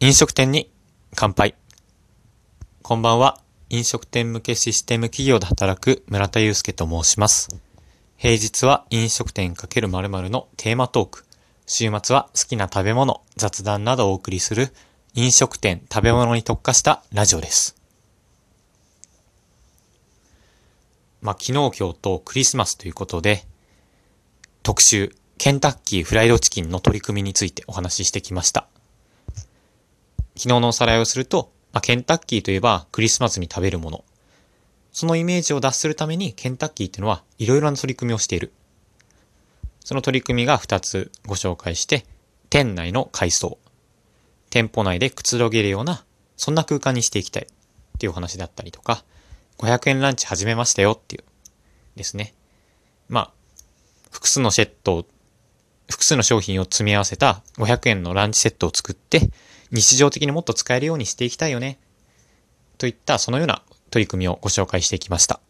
飲食店に乾杯。こんばんは。飲食店向けシステム企業で働く村田祐介と申します。平日は飲食店×〇〇のテーマトーク。週末は好きな食べ物、雑談などをお送りする飲食店食べ物に特化したラジオです。まあ、昨日今日とクリスマスということで、特集、ケンタッキーフライドチキンの取り組みについてお話ししてきました。昨日のおさらいをすると、まあ、ケンタッキーといえばクリスマスに食べるもの。そのイメージを脱するためにケンタッキーっていうのはいろいろな取り組みをしている。その取り組みが2つご紹介して、店内の改装。店舗内でくつろげるような、そんな空間にしていきたいっていうお話だったりとか、500円ランチ始めましたよっていうですね。まあ、複数のセットを、複数の商品を積み合わせた500円のランチセットを作って、日常的にもっと使えるようにしていきたいよね。といったそのような取り組みをご紹介していきました。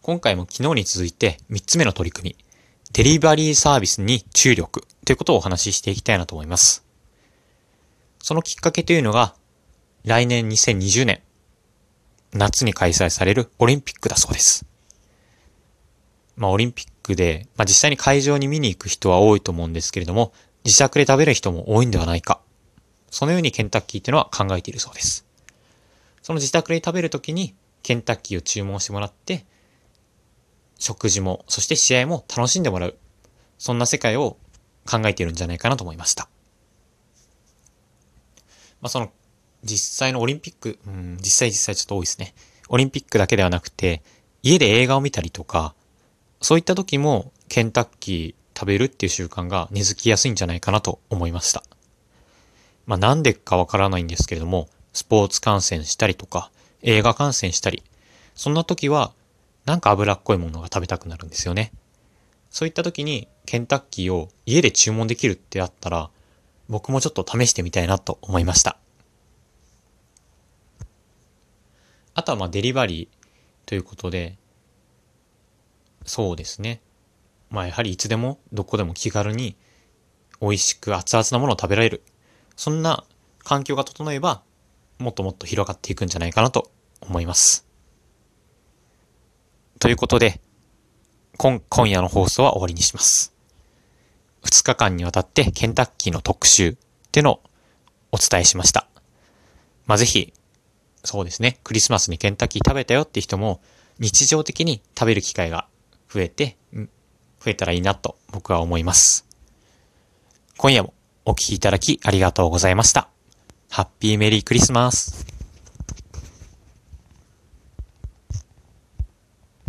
今回も昨日に続いて3つ目の取り組み、デリバリーサービスに注力ということをお話ししていきたいなと思います。そのきっかけというのが、来年2020年、夏に開催されるオリンピックだそうです。まあオリンピックで、まあ実際に会場に見に行く人は多いと思うんですけれども、自宅で食べる人も多いんではないか。そのようにケンタッキーっていうのは考えているそうです。その自宅で食べるときにケンタッキーを注文してもらって、食事も、そして試合も楽しんでもらう。そんな世界を考えているんじゃないかなと思いました。まあ、その、実際のオリンピック、うん、実際実際ちょっと多いですね。オリンピックだけではなくて、家で映画を見たりとか、そういった時もケンタッキー、食べるっていう習慣が根付きやすいんじゃないかなと思いました。まあなんでかわからないんですけれども、スポーツ観戦したりとか、映画観戦したり、そんな時は、なんか脂っこいものが食べたくなるんですよね。そういった時に、ケンタッキーを家で注文できるってあったら、僕もちょっと試してみたいなと思いました。あとはまあデリバリーということで、そうですね。まあやはりいつでもどこでも気軽に美味しく熱々なものを食べられる。そんな環境が整えばもっともっと広がっていくんじゃないかなと思います。ということで、今、今夜の放送は終わりにします。2日間にわたってケンタッキーの特集ってのをお伝えしました。まあ、ぜひ、そうですね、クリスマスにケンタッキー食べたよって人も日常的に食べる機会が増えて、増えたらいいなと僕は思います。今夜もお聴きいただきありがとうございました。ハッピーメリークリスマス。